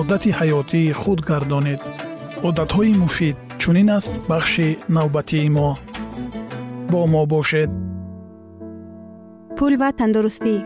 одати ҳаётии худ гардонед одатҳои муфид чунин аст бахши навбатии мо бо мо бошед пул ва тандурустӣ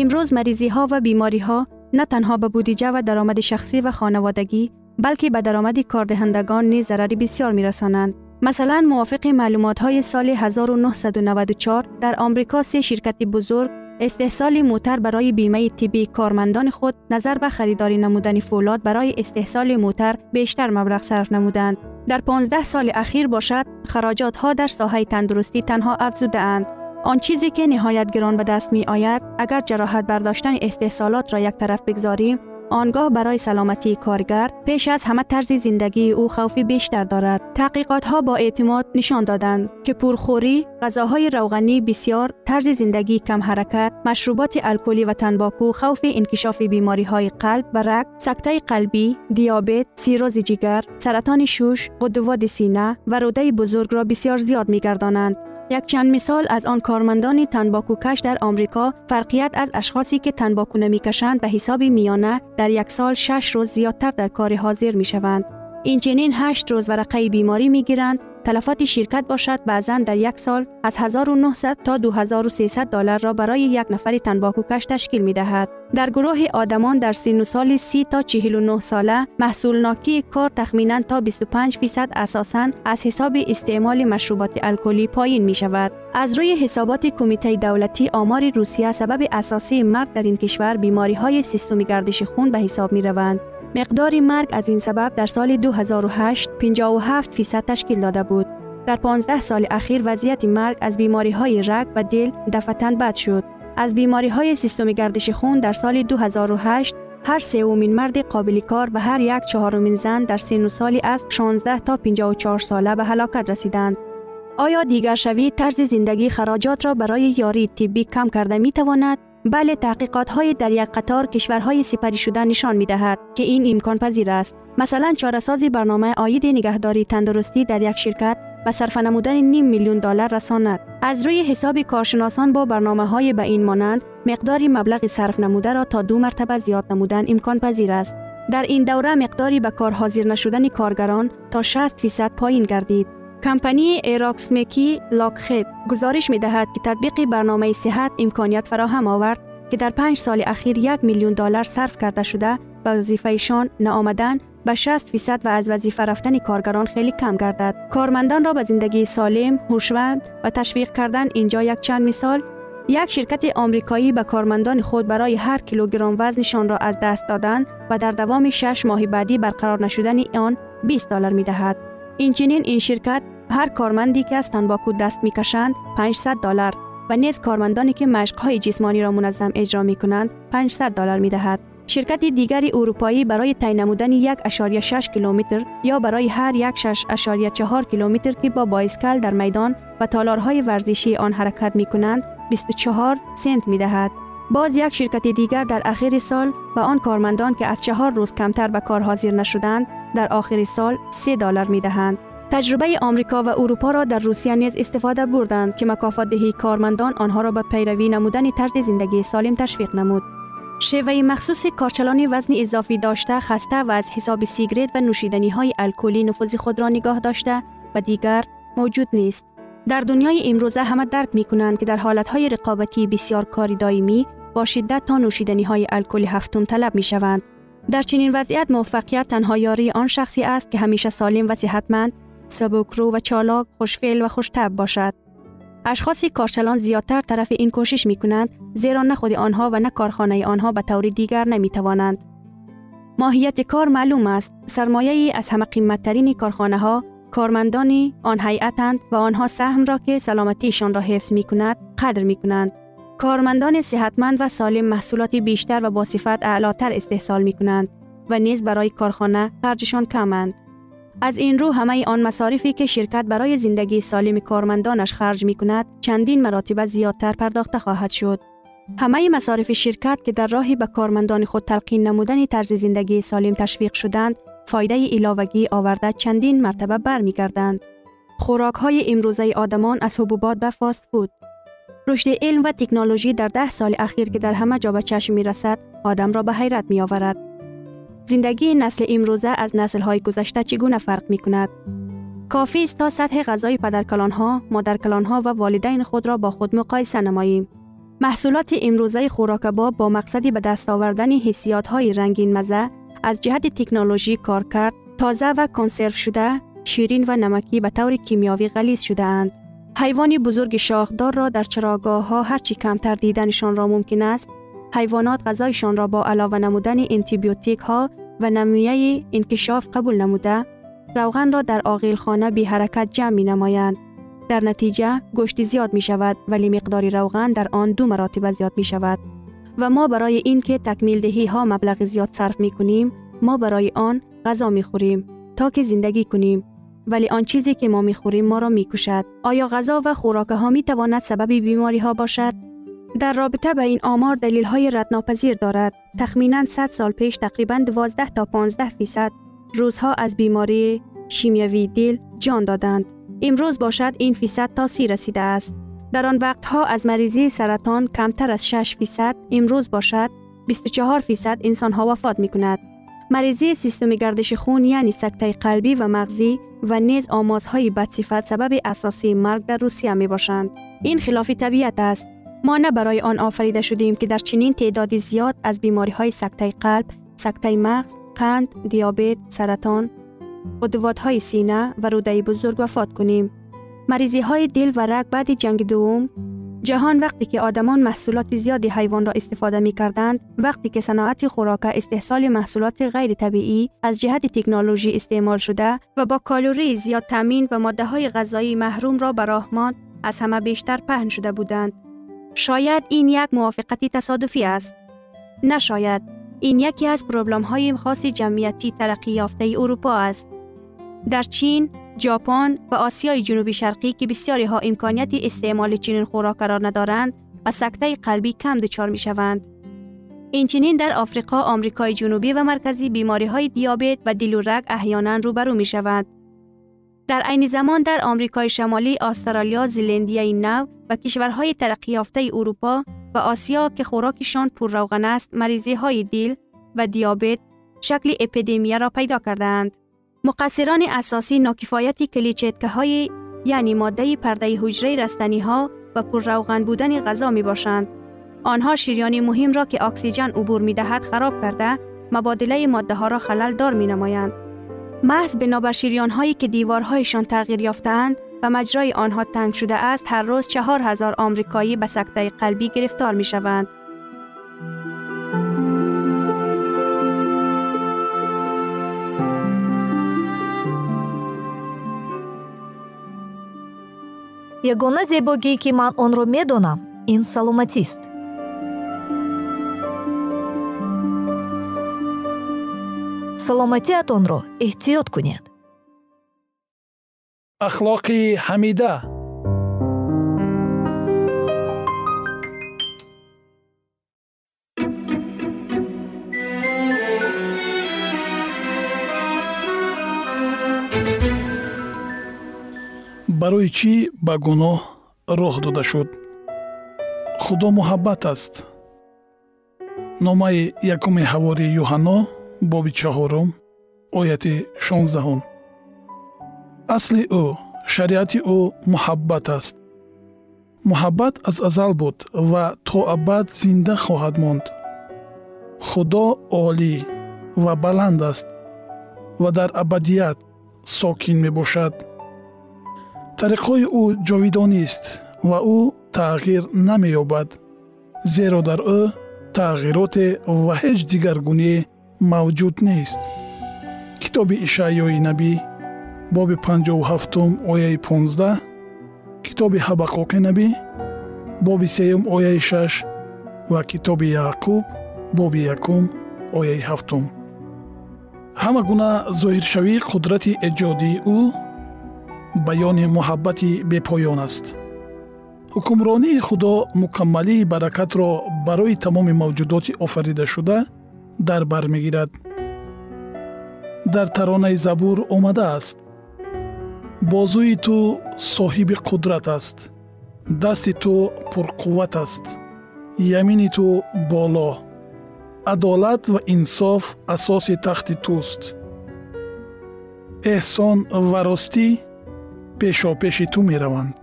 имрӯз маризиҳо ва бемориҳо на танҳо ба будиҷа ва даромади шахсӣ ва хонаводагӣ балки ба даромади кордиҳандагон низ зарари бисёр мерасонанд масалан мувофиқи маълумотҳои соли 1994 дар омрико се ширкати бузург استحصال موتر برای بیمه طبی کارمندان خود نظر به خریداری نمودن فولاد برای استحصال موتر بیشتر مبلغ صرف نمودند. در 15 سال اخیر باشد خراجات ها در ساحه تندرستی تنها افزوده اند. آن چیزی که نهایت گران به دست می آید اگر جراحت برداشتن استحصالات را یک طرف بگذاریم آنگاه برای سلامتی کارگر پیش از همه طرز زندگی او خوفی بیشتر دارد. تحقیقات ها با اعتماد نشان دادند که پرخوری، غذاهای روغنی بسیار، طرز زندگی کم حرکت، مشروبات الکلی و تنباکو خوف انکشاف بیماری های قلب و رگ، سکته قلبی، دیابت، سیروز جگر، سرطان شوش، غدود سینه و روده بزرگ را بسیار زیاد می گردانند. یک چند مثال از آن کارمندان تنباکو کش در آمریکا فرقیت از اشخاصی که تنباکو نمی کشند به حساب میانه در یک سال شش روز زیادتر در کار حاضر می شوند. این چنین هشت روز ورقه بیماری می گیرند تلفات شرکت باشد بعضا در یک سال از 1900 تا 2300 دلار را برای یک نفر تنباکوکش تشکیل می دهد. در گروه آدمان در سن و سال 30 تا 49 ساله محصول ناکی کار تخمینا تا 25 فیصد اساساً از حساب استعمال مشروبات الکلی پایین می شود. از روی حسابات کمیته دولتی آمار روسیه سبب اساسی مرگ در این کشور بیماری های سیستم گردش خون به حساب می روند. مقدار مرگ از این سبب در سال 2008 57 فیصد تشکیل داده بود. در 15 سال اخیر وضعیت مرگ از بیماری های رگ و دل دفتن بد شد. از بیماری های سیستم گردش خون در سال 2008 هر سومین مرد قابل کار و هر یک چهارمین زن در سن و سالی از 16 تا 54 ساله به هلاکت رسیدند. آیا دیگر شوی طرز زندگی خراجات را برای یاری طبی کم کرده می تواند؟ بله تحقیقات های در یک قطار کشورهای سپری شده نشان می دهد که این امکان پذیر است. مثلا چارسازی برنامه آید نگهداری تندرستی در یک شرکت به صرف نمودن نیم میلیون دلار رساند. از روی حساب کارشناسان با برنامه های به این مانند مقدار مبلغ صرف نموده را تا دو مرتبه زیاد نمودن امکان پذیر است. در این دوره مقداری به کار حاضر نشدن کارگران تا 60 فیصد پایین گردید. کمپانی ایراکسمکی لاکخید گزارش می دهد که تطبیق برنامه صحت امکانیت فراهم آورد که در پنج سال اخیر یک میلیون دلار صرف کرده شده به وظیفهشان نآمدن به 60 فیصد و از وظیفه رفتن کارگران خیلی کم گردد. کارمندان را به زندگی سالم، هوشمند و تشویق کردن اینجا یک چند مثال یک شرکت آمریکایی به کارمندان خود برای هر کیلوگرم وزنشان را از دست دادن و در دوام 6 ماه بعدی برقرار نشدن آن 20 دلار می دهد. اینچنین این شرکت هر کارمندی که از تنباکو دست می کشند 500 دلار و نیز کارمندانی که مشقهای جسمانی را منظم اجرا می کنند 500 دلار می دهد. شرکت دیگری اروپایی برای طی نمودن 1.6 کیلومتر یا برای هر 1.4 کیلومتر که با بایسکل در میدان و تالارهای ورزشی آن حرکت می کنند 24 سنت می دهد. باز یک شرکت دیگر در آخر سال به آن کارمندان که از چهار روز کمتر به کار حاضر نشدند در آخر سال 3 دلار می دهند. تجربه آمریکا و اروپا را در روسیه نیز استفاده بردند که مکافات دهی کارمندان آنها را به پیروی نمودن طرز زندگی سالم تشویق نمود. شیوه مخصوص کارچلان وزن اضافی داشته خسته و از حساب سیگرت و نوشیدنی های الکلی نفوذ خود را نگاه داشته و دیگر موجود نیست. در دنیای امروزه همه درک می کنند که در حالت های رقابتی بسیار کاری دائمی با شدت تا نوشیدنی های الکلی هفتم طلب می شوند. در چنین وضعیت موفقیت تنها یاری آن شخصی است که همیشه سالم و صحتمند، سبکرو و چالاک، خوشفعل و خوشتب باشد. اشخاص کارچلان زیادتر طرف این کوشش می کنند زیرا نه خود آنها و نه کارخانه آنها به طور دیگر نمی توانند. ماهیت کار معلوم است. سرمایه ای از همه قیمت ترین کارخانه ها کارمندان آن هیئتند و آنها سهم را که سلامتیشان را حفظ می کند قدر می کنند. کارمندان صحتمند و سالم محصولات بیشتر و با صفت اعلاتر استحصال می کنند و نیز برای کارخانه خرجشان کمند. از این رو همه آن مصارفی که شرکت برای زندگی سالم کارمندانش خرج می کند چندین مراتب زیادتر پرداخته خواهد شد. همه مصارف شرکت که در راهی به کارمندان خود تلقین نمودن طرز زندگی سالم تشویق شدند فایده علاوگی آورده چندین مرتبه برمیگردند. خوراک های امروزه آدمان از حبوبات به فاست فود. رشد علم و تکنولوژی در ده سال اخیر که در همه جا به چشم می رسد، آدم را به حیرت می آورد. زندگی نسل امروزه از نسل های گذشته چگونه فرق می کند؟ کافی است تا سطح غذای پدرکلان ها، مادرکلان ها و والدین خود را با خود مقایسه نماییم. محصولات امروزه خوراکباب با مقصدی به دست آوردن حسیات های رنگین مزه از جهت تکنولوژی کار کرد تازه و کنسرو شده شیرین و نمکی به طور کیمیاوی غلیظ شده اند. حیوان بزرگ شاخدار را در چراگاه ها هرچی کمتر دیدنشان را ممکن است حیوانات غذایشان را با علاوه نمودن انتیبیوتیک ها و نمویه انکشاف قبول نموده روغن را در آقیل خانه بی حرکت جمع می نمایند. در نتیجه گوشت زیاد می شود ولی مقدار روغن در آن دو مراتب زیاد می شود. و ما برای این که تکمیل دهی ها مبلغ زیاد صرف می کنیم ما برای آن غذا می خوریم تا که زندگی کنیم ولی آن چیزی که ما می خوریم ما را می کشد آیا غذا و خوراک ها می تواند سبب بیماری ها باشد در رابطه به این آمار دلیل های ردناپذیر دارد تخمینا 100 سال پیش تقریبا 12 تا 15 فیصد روزها از بیماری شیمیوی دل جان دادند امروز باشد این فیصد تا سی رسیده است در آن وقتها از مریضی سرطان کمتر از 6 فیصد امروز باشد 24 فیصد انسان ها وفات می کند. مریضی سیستم گردش خون یعنی سکته قلبی و مغزی و نیز آمازهای بدصفت سبب اساسی مرگ در روسیه می باشند. این خلاف طبیعت است. ما نه برای آن آفریده شدیم که در چنین تعدادی زیاد از بیماری های سکته قلب، سکته مغز، قند، دیابت، سرطان، قدوات های سینه و روده بزرگ وفات کنیم. مریضی های دل و رگ بعد جنگ دوم جهان وقتی که آدمان محصولات زیادی حیوان را استفاده می کردند وقتی که صناعت خوراک استحصال محصولات غیر طبیعی از جهت تکنولوژی استعمال شده و با کالوری زیاد تامین و ماده های غذایی محروم را براه از همه بیشتر پهن شده بودند شاید این یک موافقتی تصادفی است نشاید این یکی از پروبلم های خاص جمعیتی ترقی یافته اروپا است در چین ژاپن و آسیای جنوبی شرقی که بسیاری ها امکانیت استعمال چنین خوراک قرار ندارند و سکته قلبی کم دچار می شوند. اینچنین در آفریقا، آمریکای جنوبی و مرکزی بیماری های دیابت و دل و رگ احیانا روبرو می شوند. در عین زمان در آمریکای شمالی، استرالیا، زلندیای نو و کشورهای ترقی یافته اروپا و آسیا که خوراکشان پر روغن است، مریضی های دل و دیابت شکل اپیدمی را پیدا کردند. مقصران اساسی ناکفایت کلیچتکه های یعنی ماده پرده حجره رستنی ها و روغن بودن غذا می باشند. آنها شیریان مهم را که اکسیژن عبور می دهد خراب کرده مبادله ماده ها را خلل دار می نمایند. محض بنابر شیریان هایی که دیوارهایشان تغییر یافتند و مجرای آنها تنگ شده است هر روز چهار هزار آمریکایی به سکته قلبی گرفتار می شوند. یگانه زیباگی که من آن را می‌دانم این سلامتی است رو را احتیاط کنید ахлоқи ҳамида. Барои чӣ ба гуноҳ роҳ дода шуд? Худо муҳаббат аст. Номаи якуми ҳавори юҳанно боби чаҳорум ояти шонздаҳум асли ӯ шариати ӯ муҳаббат аст. Муҳаббат аз азал буд ва то абад зинда хоҳад монд. Худо олӣ ва баланд аст ва дар абадият сокин мебошад. Тариқҳои ӯ ҷовидонист ва ӯ тағйир намеёбад зеро дар ӯ тағйироте ва ҳеҷ дигаргуние мавҷуд нест. Китоби ишаъёи набӣ боби 57 ояи 15 китоби ҳабақуқи набӣ боби сеюм ояи 6 ва китоби яъқуб боби якум ояи ҳафтум. Ҳама гуна зоҳиршавии қудрати эҷодии ӯ баёни муҳаббати бепоён аст. Ҳукмронии худо мукаммалии баракатро барои тамоми мавҷудоти офаридашуда дар бар мегирад. Дар таронаи забур омадааст бозӯи ту соҳиби қудрат аст дасти ту пурқувват аст ямини ту боло. Адолат ва инсоф асоси тахти туст. Эҳсон ва ростӣ пешопеши ту мераванд.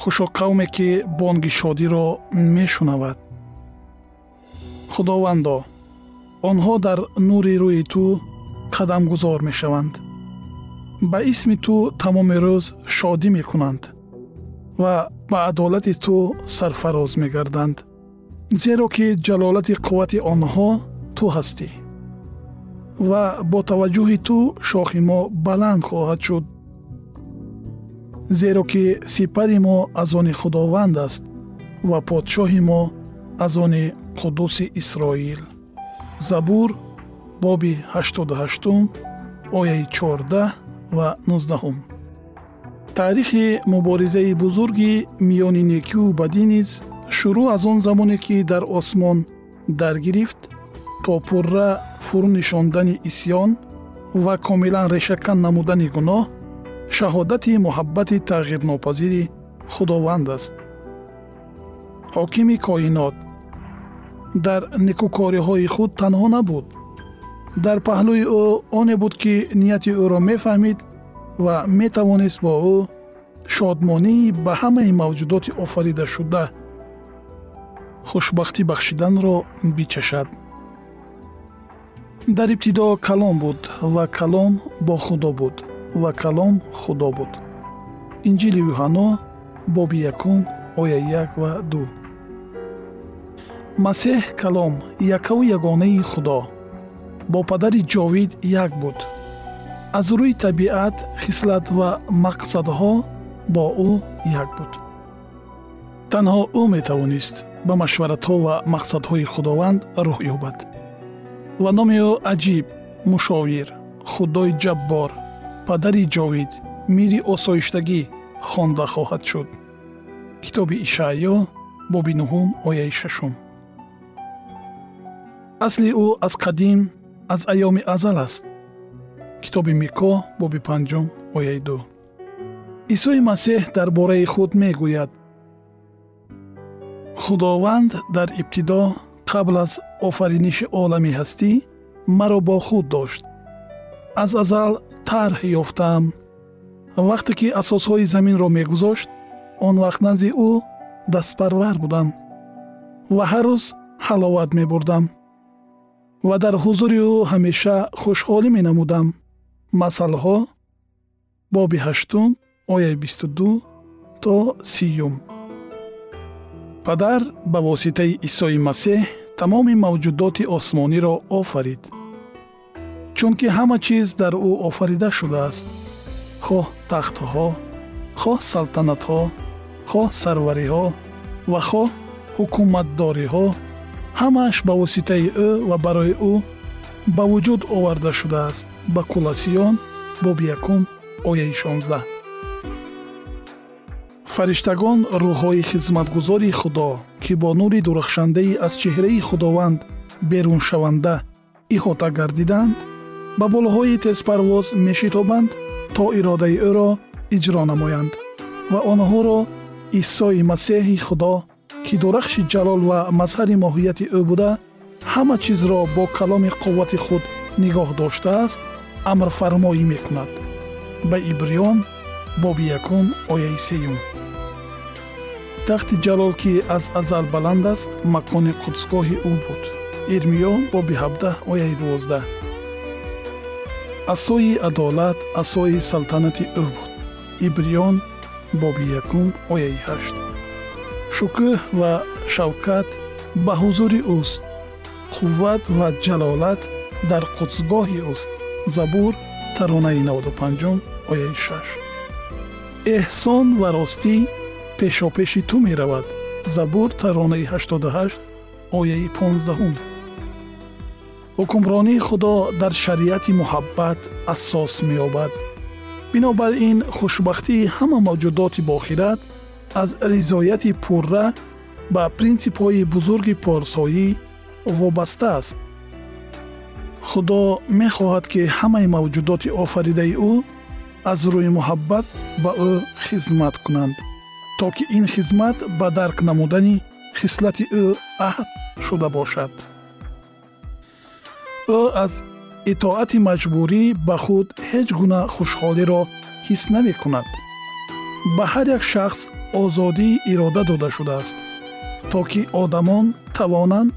Хушо қавме ки бонги шодиро мешунавад. Худовандо онҳо дар нури рӯи ту қадамгузор мешаванд ба исми ту тамоми рӯз шодӣ мекунанд ва ба адолати ту сарфароз мегарданд зеро ки ҷалолати қуввати онҳо ту ҳастӣ. Ва бо таваҷҷӯҳи ту шохи мо баланд хоҳад шуд. Зеро ки сипари мо аз они худованд аст ва подшоҳи мо аз они қудуси исроил. Забур боби 88 ояи 14 ва 19 таърихи муборизаи бузурги миёни некию бадӣ низ шурӯъ аз он замоне ки дар осмон даргирифт то пурра фурӯ нишондани исьён ва комилан решакан намудани гуноҳ шаҳодати муҳаббати тағйирнопазири худованд аст. Ҳокими коинот. Дар некӯкориҳои худ танҳо набуд дар паҳлӯи ӯ оне буд ки нияти ӯро мефаҳмид ва метавонист бо ӯ шодмонии ба ҳамаи мавҷудоти офаридашуда хушбахтӣ бахшиданро бичашад. Дар ибтидо калом буд ва калом бо худо буд ва калом худо буд. Инҷили юҳанно боби якум оя як ва ду. Масеҳ калом якаву ягонаи худо бо падари ҷовид як буд. Аз рӯи табиат хислат ва мақсадҳо бо ӯ як буд. Танҳо ӯ метавонист ба машваратҳо ва мақсадҳои худованд рӯҳ ёбад. Ва номи ӯ аҷиб мушовир худои ҷаббор падари ҷовид мири осоиштагӣ хонда хоҳад шуд. Китоби ишаъё боби нуҳум ояи шашум. Асли ӯ аз қадим аз айёми азал аст. Китоби мико боби панҷум ояи ду. Исои масеҳ дар бораи худ мегӯяд. Худованд дар ибтидо қабл аз офариниши олами ҳастӣ маро бо худ дошт. Аз азал тарҳ ёфтаам вақте ки асосҳои заминро мегузошт он вақт назди ӯ дастпарвар будам ва ҳар рӯз ҳаловат мебурдам ва дар ҳузури ӯ ҳамеша хушҳолӣ менамудам. Масъалҳо боби ҳаштум ояи бисту ду то сиюм. Падар ба воситаи исои масеҳ тамоми мавҷудоти осмониро офарид. Чунки ҳама чиз дар ӯ офарида шудааст. Хоҳ тахтҳо хоҳ салтанатҳо хоҳ сарвариҳо ва хоҳ ҳукуматдориҳо ҳамааш ба воситаи ӯ ва барои ӯ ба вуҷуд оварда шудааст. Ба куласиён боби якум ояи шонздаҳ фариштагон рӯҳҳои хизматгузори худо ки бо нури дурахшандаи аз чеҳраи худованд беруншаванда иҳота гардиданд ба болҳои тезпарвоз мешитобанд то иродаи ӯро иҷро намоянд ва онҳоро исои масеҳи худо ки дурахши ҷалол ва мазҳари моҳияти ӯ буда ҳама чизро бо каломи қуввати худ нигоҳ доштааст амрфармоӣ мекунад. Ба ибриён боби якум ояи сеюм. Тахти ҷалол ки аз азал баланд аст макони қудсгоҳи ӯ буд. Ирмиё боби ҳабдаҳ ояи дувоздаҳ асои адолат асои салтанати ӯ буд. Ибриён боби якум ояи ҳашт шукӯҳ ва шавкат ба ҳузури ӯст қувват ва ҷалолат дар қудсгоҳи ӯст забур таронаи 95 ояи 6 эҳсон ва ростӣ пешопеши ту меравад. Забур таронаи 88 ояи 15 ҳукмронии худо дар шариати муҳаббат асос меёбад. Бинобар ин хушбахтии ҳама мавҷудоти бохират аз ризояти пурра ба принсипҳои бузурги порсоӣ вобаста аст. Худо мехоҳад ки ҳамаи мавҷудоти офаридаи ӯ аз рӯи муҳаббат ба ӯ хизмат кунанд то ки ин хизмат ба дарк намудани хислати ӯ аҳд шуда бошад. Ӯ аз итоати маҷбурӣ ба худ ҳеҷ гуна хушҳолиро ҳис намекунад. Ба ҳар як шахс озодии ирода дода шудааст то ки одамон тавонанд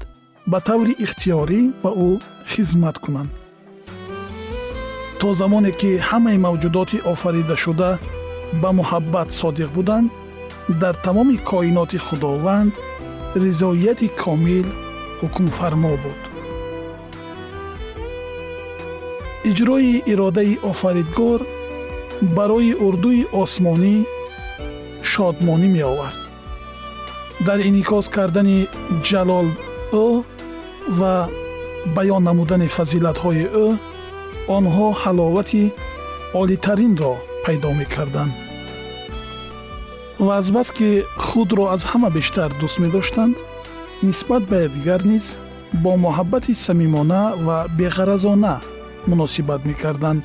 ба таври ихтиёрӣ ба ӯ хизмат кунанд. То замоне ки ҳамаи мавҷудоти офаридашуда ба муҳаббат содиқ буданд дар тамоми коиноти худованд ризояти комил ҳукмфармо буд. Иҷрои иродаи офаридгор барои урдуи осмонӣ шодмонӣ меовард. Дар инъикос кардани ҷалол ӯ ва баён намудани фазилатҳои ӯ онҳо ҳаловати олитаринро пайдо мекарданд. Ва азбаски худро аз ҳама бештар дӯст медоштанд нисбат ба якдигар низ бо муҳаббати самимона ва беғаразона муносибат мекарданд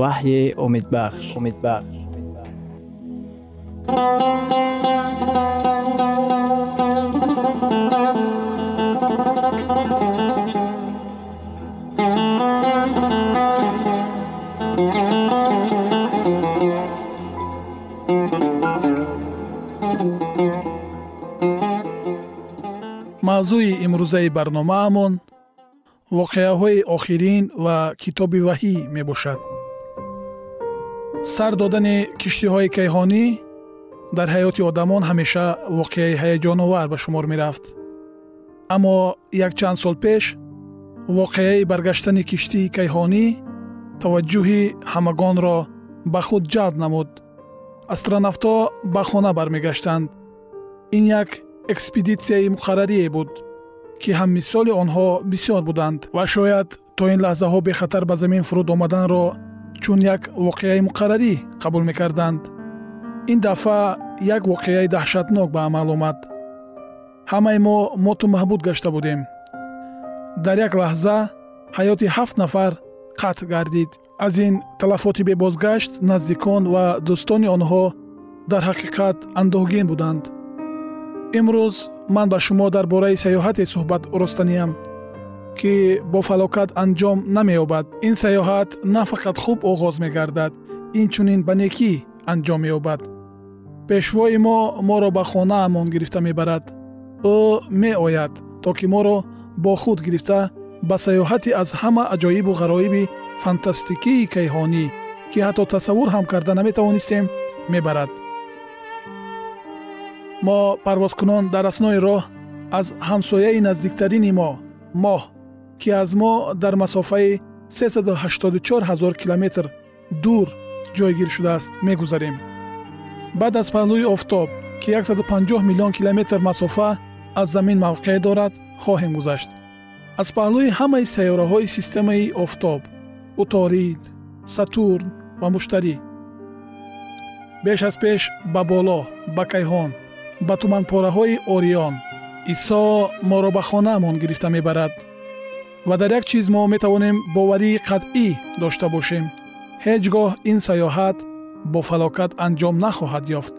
ваҳйи умедбахш умедбахш мавзӯи имрӯзаи барномаамон воқеаҳои охирин ва китоби ваҳӣ мебошад сар додани киштиҳои кайҳонӣ дар ҳаёти одамон ҳамеша воқеаи ҳаяҷоновар ба шумор мерафт. Аммо якчанд сол пеш воқеаи баргаштани киштии кайҳонӣ таваҷҷӯҳи ҳамагонро ба худ ҷалб намуд. Астронавтҳо ба хона бармегаштанд. Ин як экспедитсияи муқаррарие буд ки ҳаммисоли онҳо бисёр буданд ва шояд то ин лаҳзаҳо бехатар ба замин фуруд омаданро чун як воқеаи муқаррарӣ қабул мекарданд. ин дафъа як воқеаи даҳшатнок ба амал омад. ҳамаи мо моту маҳбуд гашта будем. дар як лаҳза ҳаёти ҳафт нафар қатъ гардид. аз ин талафоти бебозгашт наздикон ва дӯстони онҳо дар ҳақиқат андӯҳгин буданд. имрӯз ман ба шумо дар бораи сайёҳате суҳбат ростаниям ки бо фалокат анҷом намеёбад. Ин сайёҳат на фақат хуб оғоз мегардад. Инчунин ба некӣ анҷом меёбад пешвои мо моро ба хонаамон гирифта мебарад. Ӯ меояд то ки моро бо худ гирифта ба сайёҳати аз ҳама аҷоибу ғароиби фантастикии кайҳонӣ ки ҳатто тасаввур ҳам карда наметавонистем мебарад. Мо парвозкунон дар аснои роҳ аз ҳамсояи наздиктарини мо моҳ ки аз мо дар масофаи 384 ҳазор километр дур ҷойгир шудааст мегузарем. Баъд аз паҳлӯи офтоб ки 150 миллион километр масофа аз замин мавқеъ дорад хоҳем гузашт. Аз паҳлӯи ҳамаи сайёраҳои системаи офтоб уторид сатурн ва муштарӣ. Беш аз пеш ба боло ба кайҳон ба туманпораҳои орион исо моро ба хонаамон гирифта мебарад ва дар як чиз мо метавонем боварии қатъӣ дошта бошем. Ҳеҷ гоҳ ин сайёҳат бо фалокат анҷом нахоҳад ёфт.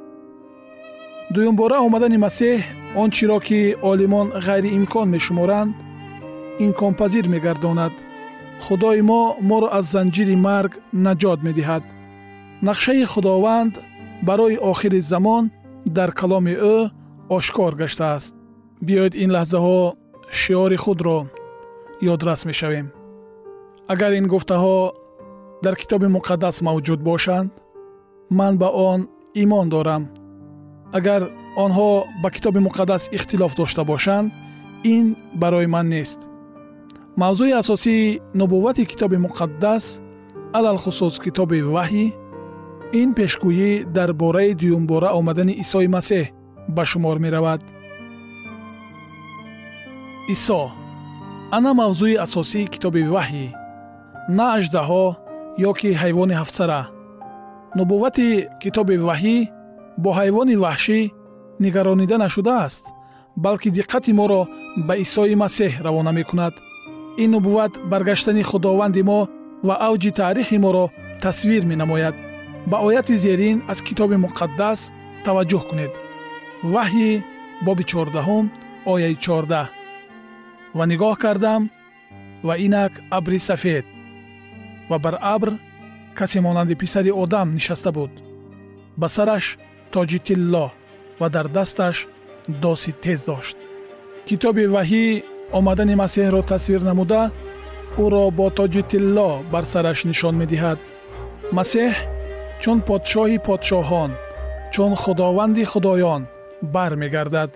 Дуюмбора омадани масеҳ он чиро ки олимон ғайриимкон мешуморанд имконпазир мегардонад. Худои мо моро аз занҷири марг наҷот медиҳад. Нақшаи худованд барои охири замон дар каломи ӯ ошкор гаштааст биёед ин лаҳзаҳо шиори худро ёдрас мешавем агар ин гуфтаҳо дар китоби муқаддас мавҷуд бошанд ман ба он имон дорам агар онҳо ба китоби муқаддас ихтилоф дошта бошанд ин барои ман нест мавзӯи асосии нубуввати китоби муқаддас алалхусус китоби ваҳӣ ин пешгӯӣ дар бораи дуюмбора омадани исои масеҳ ба шумор меравад исо ана мавзӯи асосии китоби ваҳӣ на аждаҳо ё ки ҳайвони ҳафтсара. Нубуввати китоби ваҳӣ бо ҳайвони ваҳшӣ нигаронида нашудааст балки диққати моро ба исои масеҳ равона мекунад. Ин нубувват баргаштани худованди мо ва авҷи таърихи моро тасвир менамояд. Ба ояти зерин аз китоби муқаддас таваҷҷӯҳ кунед. Ваҳйи боби чордаҳум ояи чордаҳ ва нигоҳ кардам ва инак абри сафед. Ва бар абр касе монанди писари одам нишаста буд. Ба сараш тоҷи тилло ва дар дасташ доси тез дошт. Китоби ваҳӣ омадани масеҳро тасвир намуда ӯро бо тоҷи тилло бар сараш нишон медиҳад. Масеҳ чун подшоҳи подшоҳон чун худованди худоён бармегардад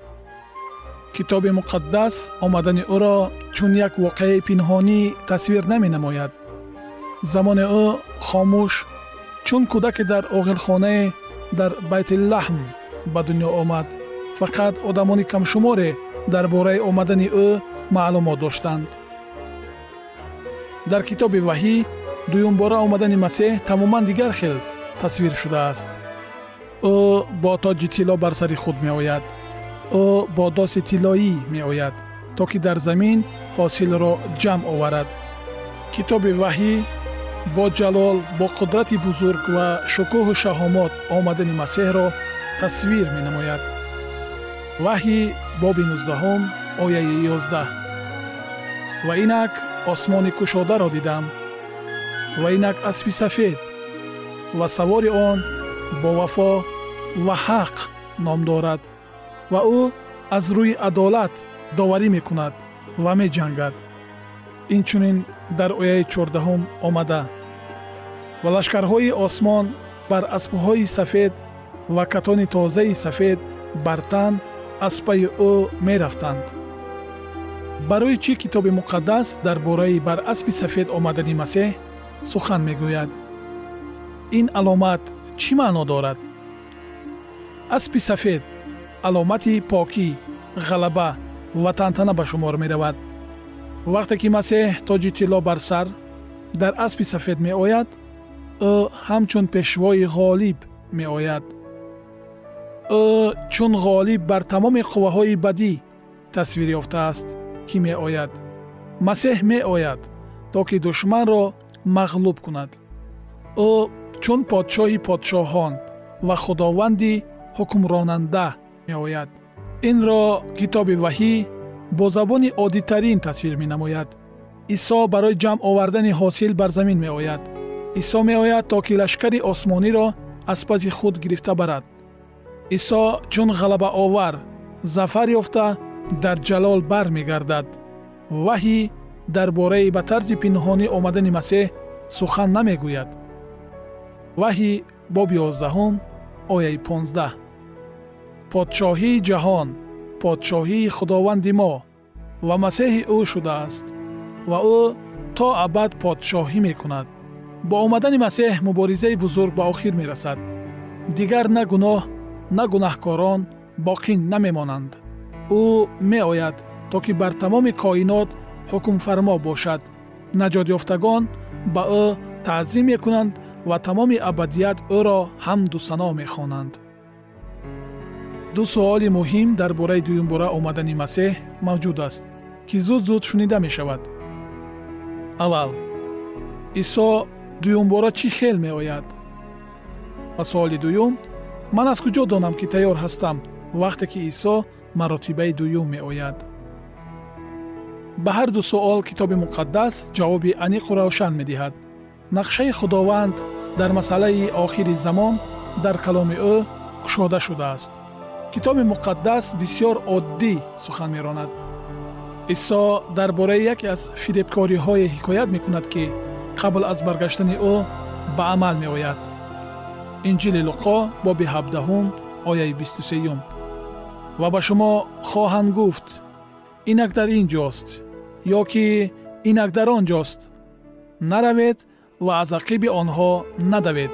китоби муқаддас омадани ӯро чун як воқеаи пинҳонӣ тасвир наменамояд. Замони ӯ хомӯш чун кӯдаке дар оғилхонае дар байтиллаҳм ба дунё омад. Фақат одамони камшуморе дар бораи омадани ӯ маълумот доштанд. Дар китоби ваҳӣ дуюмбора омадани масеҳ тамоман дигар хел тасвир шудааст. Ӯ бо тоҷи тилло бар сари худ меояд ӯ бо доси тиллоӣ меояд то ки дар замин ҳосилро ҷамъ оварад. Китоби ваҳӣ бо ҷалол бо қудрати бузург ва шукӯҳу шаҳомат омадани масеҳро тасвир менамояд. Ваҳйи боби нуздаҳум ояи ёздаҳ. Ва инак осмони кушодаро дидам. Ва инак аспи сафед. Ва савори он бо вафо ва ҳақ ном дорад ва ӯ аз рӯи адолат доварӣ мекунад ва меҷангад. Инчунин дар ояи чордаҳум омада. Ва лашкарҳои осмон бар аспҳои сафед ва катони тозаи сафед бар тан аз пайи ӯ мерафтанд. Барои чӣ китоби муқаддас дар бораи бар аспи сафед омадани масеҳ сухан мегӯяд? Ин аломат чӣ маъно дорад? Аспи сафед аломати покӣ ғалаба ва тантана ба шумор меравад. Вақте ки масеҳ тоҷи тилло бар сар дар аспи сафед меояд ӯ ҳамчун пешвои ғолиб меояд. Ӯ чун ғолиб бар тамоми қувваҳои бадӣ тасвир ёфтааст ки меояд. Масеҳ меояд то ки душманро мағлуб кунад. Ӯ чун подшоҳи подшоҳон ва худованди ҳукмронанда меояд. Инро китоби ваҳӣ бо забони оддитарин тасвир менамояд. Исо барои ҷамъ овардани ҳосил бар замин меояд. Исо меояд то ки лашкари осмониро аз паси худ гирифта барад. Исо чун ғалабаовар зафар ёфта дар ҷалол бармегардад. Ваҳӣ дар бораи ба тарзи пинҳонӣ омадани масеҳ сухан намегӯяд. Ваҳӣ боби ёздаҳум ояи понздаҳ подшоҳии ҷаҳон подшоҳии худованди мо ва масеҳи ӯ шудааст ва ӯ то абад подшоҳӣ мекунад. Бо омадани масеҳ муборизаи бузург ба охир мерасад. Дигар на гуноҳ на гунаҳкорон боқӣ намемонанд. Ӯ меояд то ки бар тамоми коинот ҳукмфармо бошад. Наҷотёфтагон ба ӯ таъзим мекунанд ва тамоми абадият ӯро ҳамду сано мехонанд ду суоли муҳим дар бораи дуюмбора омадани масеҳ мавҷуд аст ки зуд зуд шунида мешавад. Аввал исо дуюмбора чӣ хел меояд? Ва суоли дуюм ман аз куҷо донам ки тайёр ҳастам вақте ки исо маротибаи дуюм меояд ба ҳар ду суол китоби муқаддас ҷавоби аниқу равшан медиҳад. Нақшаи худованд дар масъалаи охири замон дар каломи ӯ кушода шудааст китоби муқаддас бисьёр оддӣ сухан меронад исо дар бораи яке аз фиребкориҳое ҳикоят мекунад ки қабл аз баргаштани ӯ ба амал меояд инҷили луқо боби ҳабдаҳум ояи бисту сеюм ва ба шумо хоҳанд гуфт инак дар ин ҷост ё ки инак дар он ҷост наравед ва аз ақиби онҳо надавед